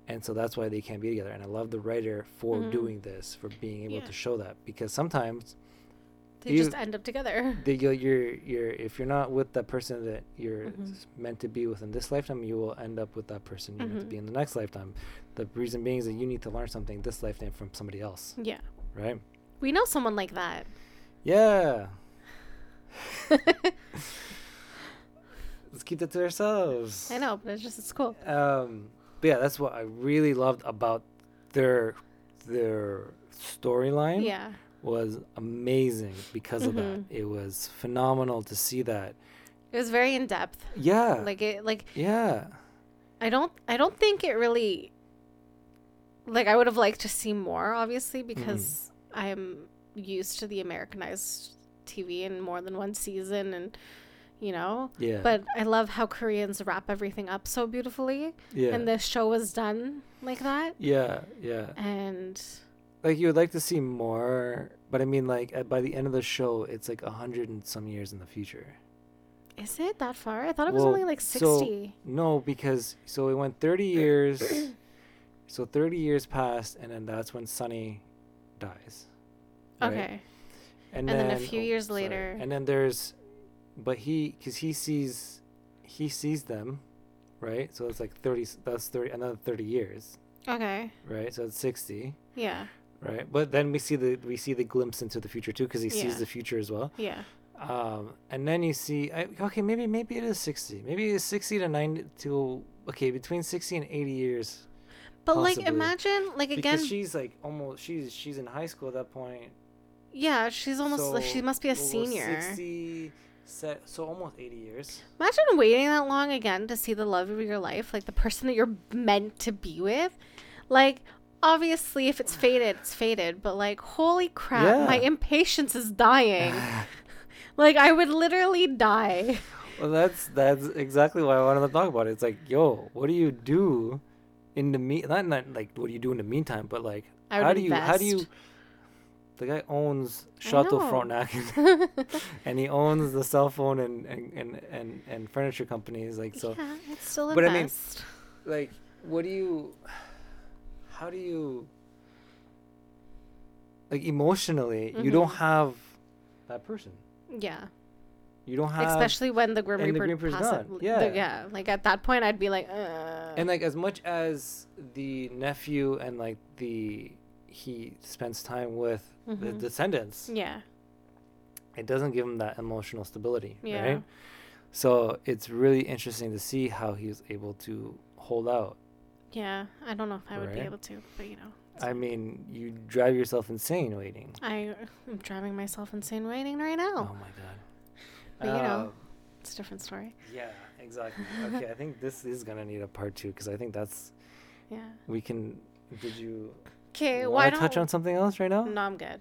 and so that's why they can't be together and i love the writer for Mhm. doing this for being able Yeah. to show that because sometimes they You- just end up together they, you're, you're you're if you're not with that person that you're Mhm. meant to be with in this lifetime you will end up with that person you're meant to Mhm. be in the next lifetime the reason being is that you need to learn something this lifetime from somebody else yeah right? We know someone like that. Yeah. Let's keep that to ourselves. I know but it's just it's cool. Um but yeah that's what i really loved about their their storyline yeah. was amazing because of that. Mhm. it was phenomenal to see that. It was very in depth yeah. Like it like yeah. I don't I don't think it really like I would have liked to see more obviously Mm-hmm. because I am used to the Americanized TV in more than one season and you know? Yeah. But I love how Koreans wrap everything up so beautifully. Yeah. And this show was done like that. Yeah yeah. And like you would like to see more but i mean like at, by the end of the show it's like a hundred and some years in the future. Is it that far? I thought it was Well, only like so- 60. no because so it went 30 years so 30 years passed and then that's when sunny dies right? okay. and, And then then, a few oh, years sorry. later- and then there's but he because he sees he sees them, right? So it's like 30, that's 30 another 30 years, Okay. right? So it's 60, Yeah. right? But then we see the we see the glimpse into the future too cuz he Yeah. sees the future as well. Yeah. Um and then you see I, okay, maybe maybe it is 60. Maybe it's 60 to 90 to okay, between 60 and 80 years. But like imagine like again because she's like almost she's she's in high school at that point. yeah, she's almost like she must be a senior. 60 set, so almost 80 years. Imagine waiting that long again to see the love of your life, like the person that you're meant to be with. Like obviously if it's faded, it's faded, but like holy crap, my impatience is dying. like I would literally die. Well, that's that's exactly why I wanted to talk about it. It's like, yo, what do you do in the mean? Not not like what do you do in the meantime, but like I would how do you how do you? invest. The guy owns Chateau know. Frontenac, and he owns the cell phone and and, and, and, and furniture companies. Like so, yeah, it's still But I mean- like what do you? How do you? Like emotionally, you don't Mhm. have that person. yeah. You don't have Especially when the Grim the Reaper Grim Reaper's passes. gone. the- Yeah. yeah. Like at that point, I'd be like, uh. and like as much as the nephew and like the he spends time with the Mhm. descendants yeah. it doesn't give him that emotional stability Yeah. right so it's really interesting to see how he was able to hold out Yeah. I don't know if I would be able to, but you know. i mean you drive yourself insane waiting I am driving myself insane waiting right now. oh my god But, you know. Uh, It's a different story. yeah exactly okay i think this is gonna need a part two because i think that's Yeah. we can did you Okay. Why don't touch on something else right now No, I'm good.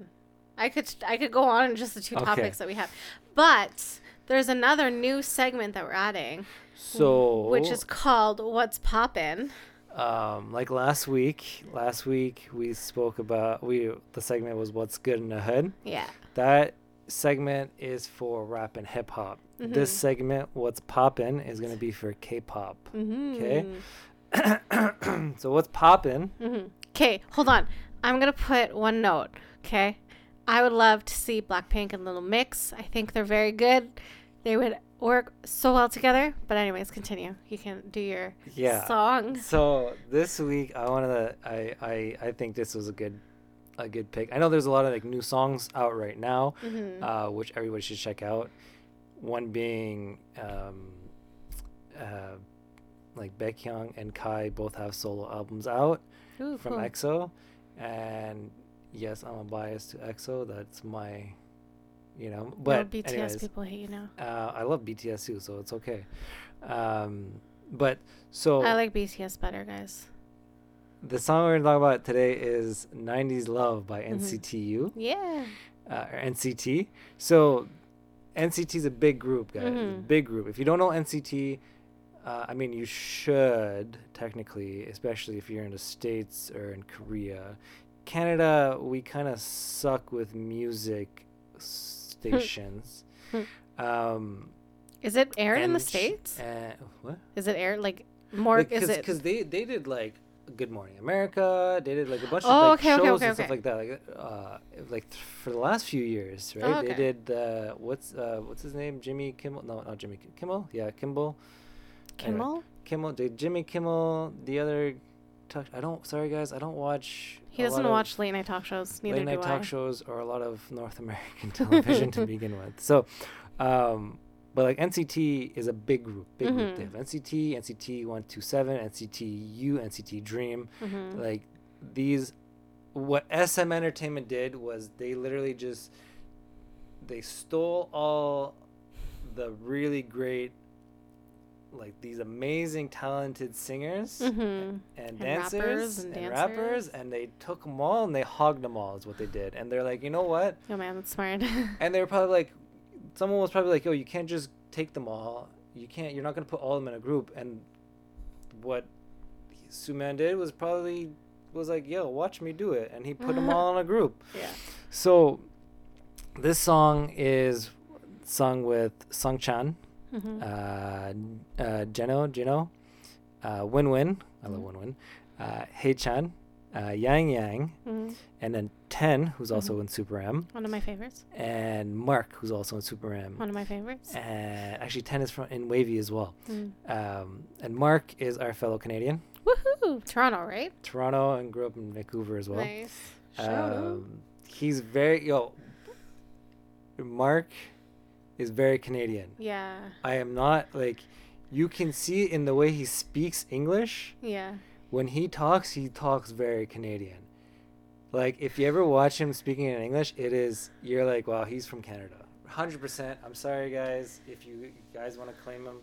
I could I could go on just the two Okay. topics that we have, but there's another new segment that we're adding, so which is called "What's Poppin'." um like last week last week we spoke about we the segment was what's good in the hood Yeah. that segment is for rap and hip hop this Mhm. segment what's poppin is going to be for k-pop Mm-hmm. so what's poppin Mm-hmm. Okay, hold on. I'm gonna put one note. Okay, I would love to see Blackpink and Little Mix. I think they're very good. They would work so well together. But anyways, continue. You can do your yeah song. so this week i wanted to I, I i think this was a good a good pick i know there's a lot of like new songs out right now Mm-hmm. uh, which everybody should check out. One being um, uh, like Baekhyun and Kai both have solo albums out Ooh, from cool. EXO, and yes, I'm a bias to EXO. That's my, you know. No, But BTS anyways, people hate you now. uh, I love BTS too, so it's okay. Um, but so I like BTS better, guys. The song we're gonna talk about today is "90s Love" by Mhm. NCT U. Yeah. uh, or NCT. So NCT is a big group, guys. Mhm. big group. If you don't know NCT, uh, I mean, you should technically, especially if you're in the States or in Korea. Canada, we kind of suck with music stations. um, Is it aired in the states? Uh, what? Is it aired like more? is it? Because they they did like Good Morning America. They did like a bunch Oh, of like, okay, okay, shows okay, and stuff like that. Like uh, like th- for the last few years, right? Oh, They okay. did uh, what's uh, what's his name? Jimmy Kimmel? No, not Jimmy Ki- Kimmel. Yeah, Kimball. Anyway, Kimmel? Kimmel. Did Jimmy Kimmel? The other. Talk, I don't. Sorry, guys. I don't watch. He doesn't watch late night talk shows. Neither late night do talk shows or a lot of North American television to begin with. So, um, but like NCT is a big group, big group. They have NCT, NCT one two seven, NCT U, NCT Dream. Mhm. Like these, what SM Entertainment did was they literally just they stole all the really great. Like these amazing, talented singers Mhm. and, And dancers rappers and and rappers, and they took them all and they hogged them all. Is what they did, and they're like, you know what? Oh man, that's smart. And they were probably like, someone was probably like, yo, you can't just take them all. You can't. You're not gonna put all of them in a group. And what Soo-man did was probably was like, yo, watch me do it, and he put them all in a group. yeah. So this song is sung with Sung Chan, Mhm. uh, uh, Jeno, Jeno, uh, Win Win. I love Mhm. Win Win. Uh, Haechan, uh, Yang Yang, Mhm. and then Ten, who's Mm-hmm. also in Super M, One of my favorites. and Mark, who's also in Super M. One of my favorites. And actually, Ten is from in WayV as well. Mm. Um, and Mark is our fellow Canadian, Woohoo! Toronto, right? Toronto, and grew up in Vancouver as well. Nice. Um, he's very yo. Mark is very Canadian. Yeah. I am not like. You can see in the way he speaks English. Yeah. When he talks, he talks very Canadian. Like if you ever watch him speaking in English, it is you're like, wow, he's from Canada. Hundred percent. I'm sorry, guys, if you, you guys want to claim him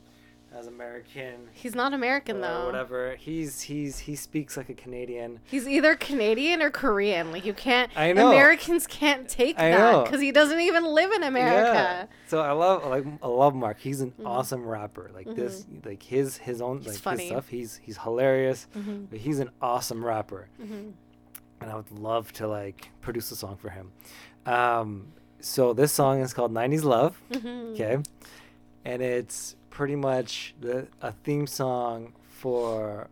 as American He's not American or though. whatever. He's he's he speaks like a Canadian. He's either Canadian or Korean. Like you can't. I know. Americans can't take I that because he doesn't even live in America. Yeah. America. So I love like I love Mark. He's an Mhm. awesome rapper. Like this, like his his own He's like funny. his stuff. He's he's hilarious. Mm-hmm. But he's an awesome rapper. Mm-hmm. and I would love to like produce a song for him. Um, so this song is called "90s Love," Mm-hmm. okay, and it's pretty much the a theme song for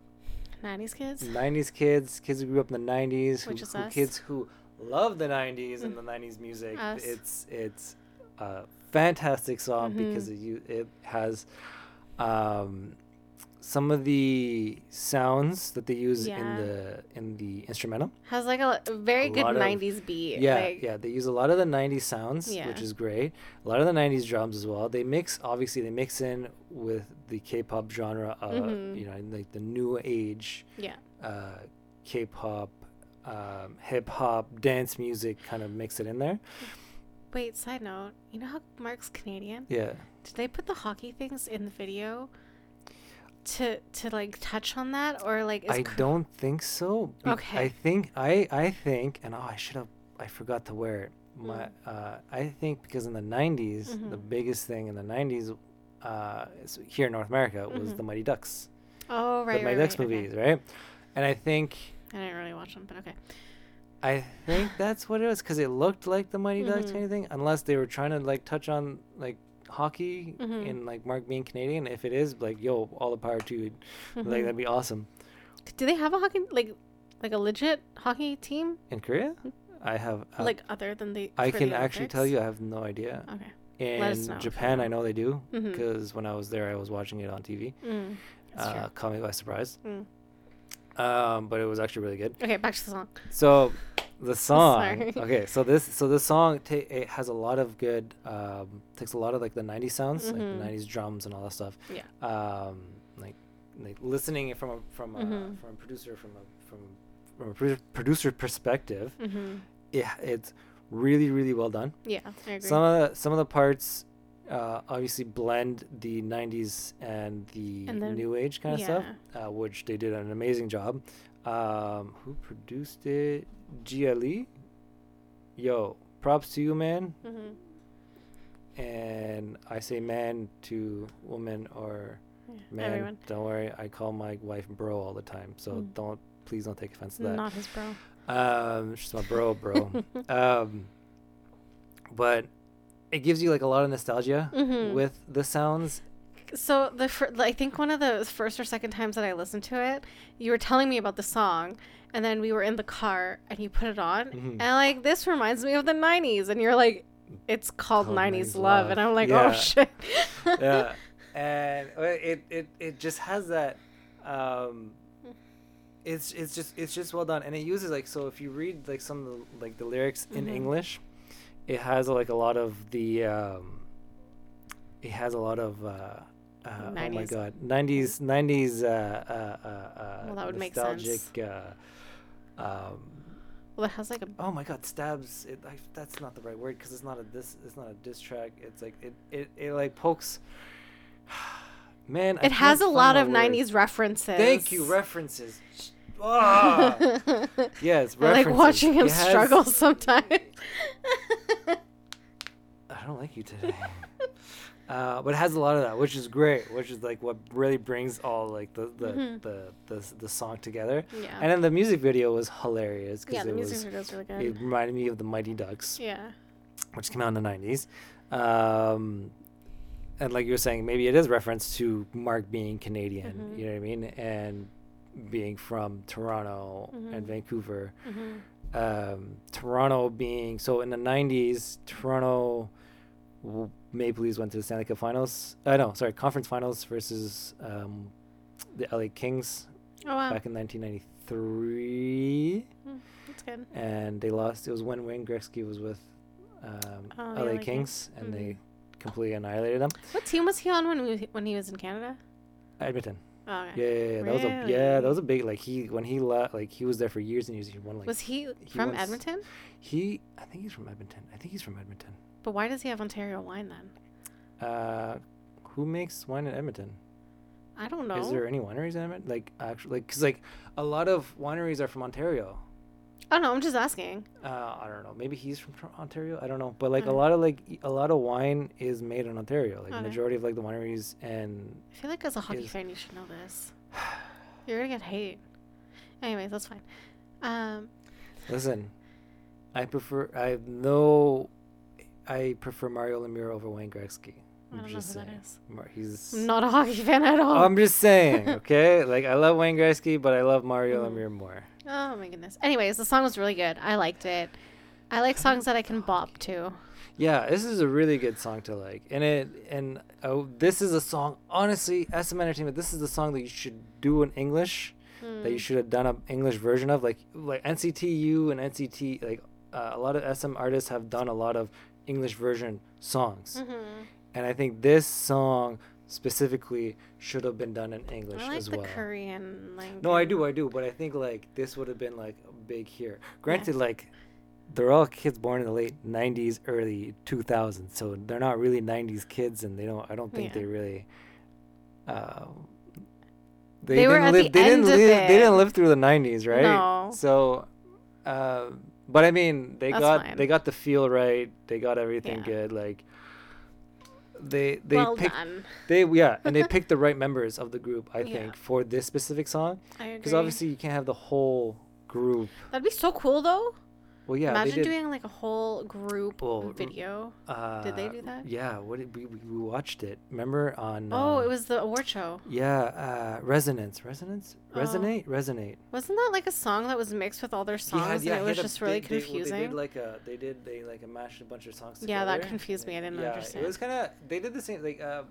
90s kids. '90s kids, kids who grew up in the '90s, who, who- kids who love the '90s and Mm. the '90s music. Us. It's it's a fantastic song Mhm. because it you it has. Um, some of the sounds that they use Yeah. in the in the instrumental Has like a, a very A good lot of- 90s beat. Yeah, like, yeah, they use a lot of the '90s sounds, Yeah. which is great. A lot of the '90s drums as well. They mix, obviously, they mix in with the K-pop genre, uh, Mhm. you know, like the new age Yeah. uh, K-pop, um, hip hop, dance music, kind of mix it in there. Wait, side note. You know how Mark's Canadian? Yeah, Did they put the hockey things in the video to to like touch on that or like is I Kor- don't think so. Okay. I think I I think, and oh, I should have. I forgot to wear it. My Mm. uh, I think because in the '90s, the Mhm. biggest thing in the '90s. Uh, here in North America was Mhm. the Mighty Ducks. Oh, right. the Mighty right, Ducks right, okay. movies, right? And I think I didn't really watch them, but okay. I think that's what it was because it looked like the Mighty Ducks Mhm. kind of thing. Unless they were trying to like touch on like hockey Mhm. in like Mark being Canadian. If it is, like yo, all the power to you. Like Mhm. that'd be awesome. Do they have a hockey like like a legit hockey team In Korea, I have. Uh, like other than the I can the actually tell you, I have no idea. Okay. In Let us know Japan, I know. they do because when I was there, I was watching it on TV. Mm, Uh, caught me by surprise. Mm. Um, but it was actually really good. Okay, back to the song. So the song. Sorry. Okay, so this so this song ta- it has a lot of good um takes a lot of like the 90s sounds, like Mhm. the 90s drums and all that stuff. Yeah. Um like like listening from a from a Mhm. from a producer from a from from a produ- producer perspective, Mm-hmm. it, it's really really well done. Yeah, I agree. Some of the some of the parts uh, obviously blend the 90s and the And then- new age kind of stuff, uh, which they did an amazing job. Um, who produced it? Gia Lee. Yo, props to you, man. mm-hmm. And I say man to woman or man. Everyone. Don't worry, I call my wife bro all the time, so Mm. don't please don't take offense to that. Not his bro. Um, she's my bro, bro. um, but it gives you like a lot of nostalgia Mhm. with the sounds. So the fir- I think one of the first or second times that I listened to it, you were telling me about the song, and then we were in the car and you put it on, Mhm. and like this reminds me of the '90s, and you're like, it's called, Called 90s, 90s love. Love. and I'm like, Yeah. oh shit. yeah, and uh, it, it it just has that. Um, it's it's just it's just well done, and it uses like so. If you read like some of the like the lyrics in Mhm. English, it has like a lot of the. Um, it has a lot of. Uh, uh, oh my god, nineties, nineties, uh, uh, uh, uh, Well, that would make nostalgic, sense. Um, well, it has like a oh my god, stabs. It, I, that's not the right word because it's not a dis. It's not a diss track. It's like it, it, it like pokes. Man, I it has a lot of my word. 90s references. Thank you, references. Ah! yes, I like watching him has- struggle sometimes. I don't like you today. uh, but it has a lot of that, which is great. Which is like what really brings all like the the Mhm. the, the, the song together. yeah. And then the music video was hilarious yeah, because the it music was really good. it reminded me of the Mighty Ducks, yeah. which came out in the nineties. Um, and like you were saying, maybe it is reference to Mark being Canadian. Mhm. You know what I mean? And being from Toronto Mhm. and Vancouver. Mhm. Um, Toronto being so in the '90s, Toronto Maple Leafs went to the Stanley Cup Finals. Uh, no, sorry, Conference Finals versus um, the LA Kings Oh wow, back in 1993, that's good. and they lost. It was when Wayne Gretzky was with um, Oh, LA LA Kings, Kings. and Mhm. they completely annihilated them. What team was he on when we, when he was in Canada? Edmonton. Oh, Yeah, okay. yeah, yeah. That was a yeah, that was a big like he when he left like he was there for years and years. He won like was he he from Edmonton? he. I think he's from Edmonton. I think he's from Edmonton. But why does he have Ontario wine then? Uh, who makes wine in Edmonton? I don't know. Is there any wineries in Edmonton? Like actually, like because like a lot of wineries are from Ontario. oh no, I'm just asking. Uh, I don't know. Maybe he's from Ontario. I don't know. But like a lot of like a lot of wine is made in Ontario. Like Okay. majority of like the wineries and I feel like as a hockey Is- fan, you should know this. You're gonna get hate. Anyways, that's fine. Um, listen, I prefer. I know. I prefer Mario Lemieux over Wayne Gretzky. I I'm don't know who just saying. is. Mar- He's. I'm not a hockey fan at all. I'm just saying, okay? Like I love Wayne Gretzky, but I love Mario Mhm. Lemieux more. oh my goodness. Anyways, the song was really good. I liked it. I like songs that I can bop to. Yeah, this is a really good song to like, and it and oh, this is a song. Honestly, SM Entertainment, this is the song that you should do in English. That you Mm. should have done an English version of, like like NCT U and NCT. Like uh, a lot of SM artists have done a lot of English version songs, Mhm. and I think this song specifically should have been done in English I like as the well. Korean language. No, I do, I do, but I think like this would have been like big here. Granted, like they're all kids born in the late '90s, early 2000s, so they're not really '90s kids, and they don't. I don't think Yeah. they really. Uh, They were didn't at live. the they didn't live. They didn't live through the '90s, right? No. So, uh, but I mean, they That's got fine. they got the feel right. They got everything Yeah. good. Like. They they well picked done. they yeah and they picked the right members of the group I Yeah. think for this specific song because obviously you can't have the whole group. that'd be so cool though. Well, yeah, Imagine doing like a whole group Well, video. uh, did they do that? Yeah. What did we we, watched it? Remember on? oh, um, it was the award show. Yeah, uh, resonance, resonance, Oh. resonate, resonate. Wasn't that like a song that was mixed with all their songs yeah, and it was had a- just really they- they- confusing? They, did like a, they did they like a mashed a bunch of songs. Together. Yeah, that confused me. I didn't yeah, understand. it was kind of they did the same like uh,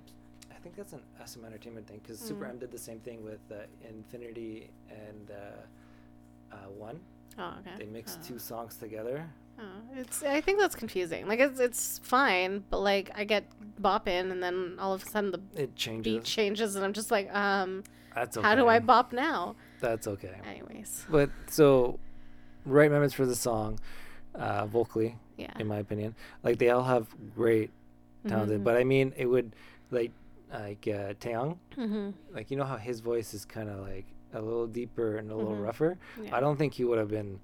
I think that's an SM Entertainment thing because Super Mm. M did the same thing with uh, Infinity and uh, uh, One. Oh, okay. They mixed Oh. two songs together. Oh, it's. I think that's confusing. Like it's it's fine, but like I get bop in, and then all of a sudden the It changes. beat changes, and I'm just like, um, That's okay. how do I bop now? That's okay. Anyways, But so, right members for the song, uh, vocally, yeah. in my opinion, like they all have great talented. Mhm. But I mean, it would like like uh, Taeyong, Mhm. like you know how his voice is kind of like a little deeper and a little Mhm. rougher. Yeah. I don't think he would have been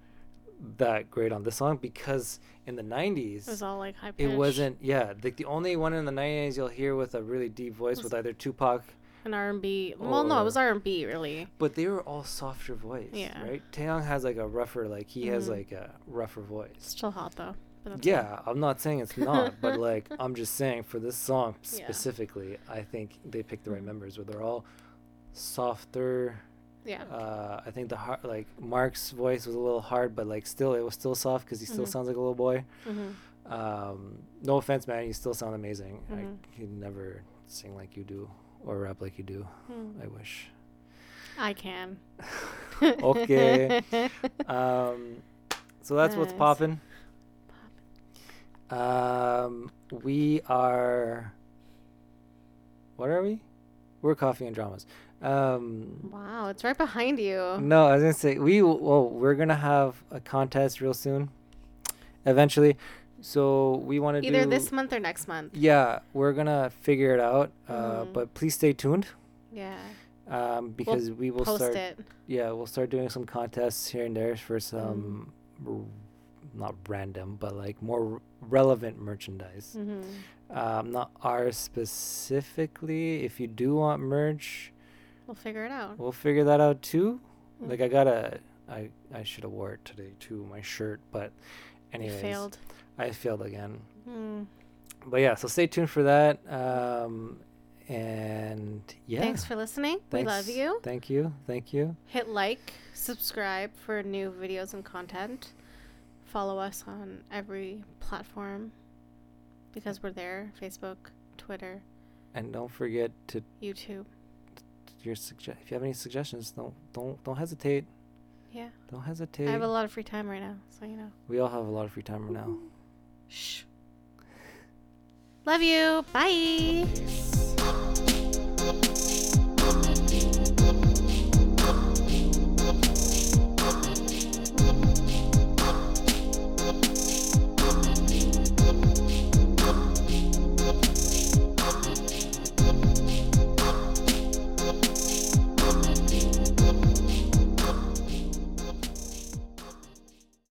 that great on this song because in the '90s. It was all like high it pitched. wasn't, yeah. Like the only one in the '90s you'll hear with a really deep voice Was- with either Tupac, and B. Well, no, it was or- R and B really. but they were all softer voice, Yeah. right? Taeyong has like a rougher, like he has Mhm. like a rougher voice. Still hot though. Yeah, I'm not saying it's not, but like I'm just saying for this song Yeah. specifically, I think they picked the right Mhm. members where they're all softer. Yeah. Uh, I think the hard, like Mark's voice was a little hard, but like still it was still soft because he still Mhm. sounds like a little boy. hmm Um, no offense, man, you still sound amazing. Mhm. I could never sing like you do or rap like you do. I wish. I can. Okay. Um, so that's what's Nice. popping. Um, we are. What are we? We're coffee and dramas. Um, wow, it's right behind you. no, I was gonna say we. Well, we're gonna have a contest real soon. Eventually, so we want to Either do this month or next month. Yeah, we're gonna figure it out. Uh, Mhm. but please stay tuned. Yeah. Um, because we will Post start. it. Yeah, we'll start doing some contests here and there for some, r- not random, but like more r- relevant merchandise. hmm Um, not ours specifically. If you do want merch, We'll figure it out. we'll figure that out too. Mm. Like I got a, I I should have wore it today too, my shirt. But, You anyways, failed. I failed again. Mm. But yeah, so stay tuned for that. Um, And yeah. Thanks for listening. We love you. Thank you. Thank you. Hit like, subscribe for new videos and content. Follow us on every platform because we're there Facebook, Twitter, And don't forget to YouTube. Your suggest if you have any suggestions, don't don't don't hesitate. Yeah. Don't hesitate. I have a lot of free time right now, so you know. we all have a lot of free time right now. Shh. Love you. Bye.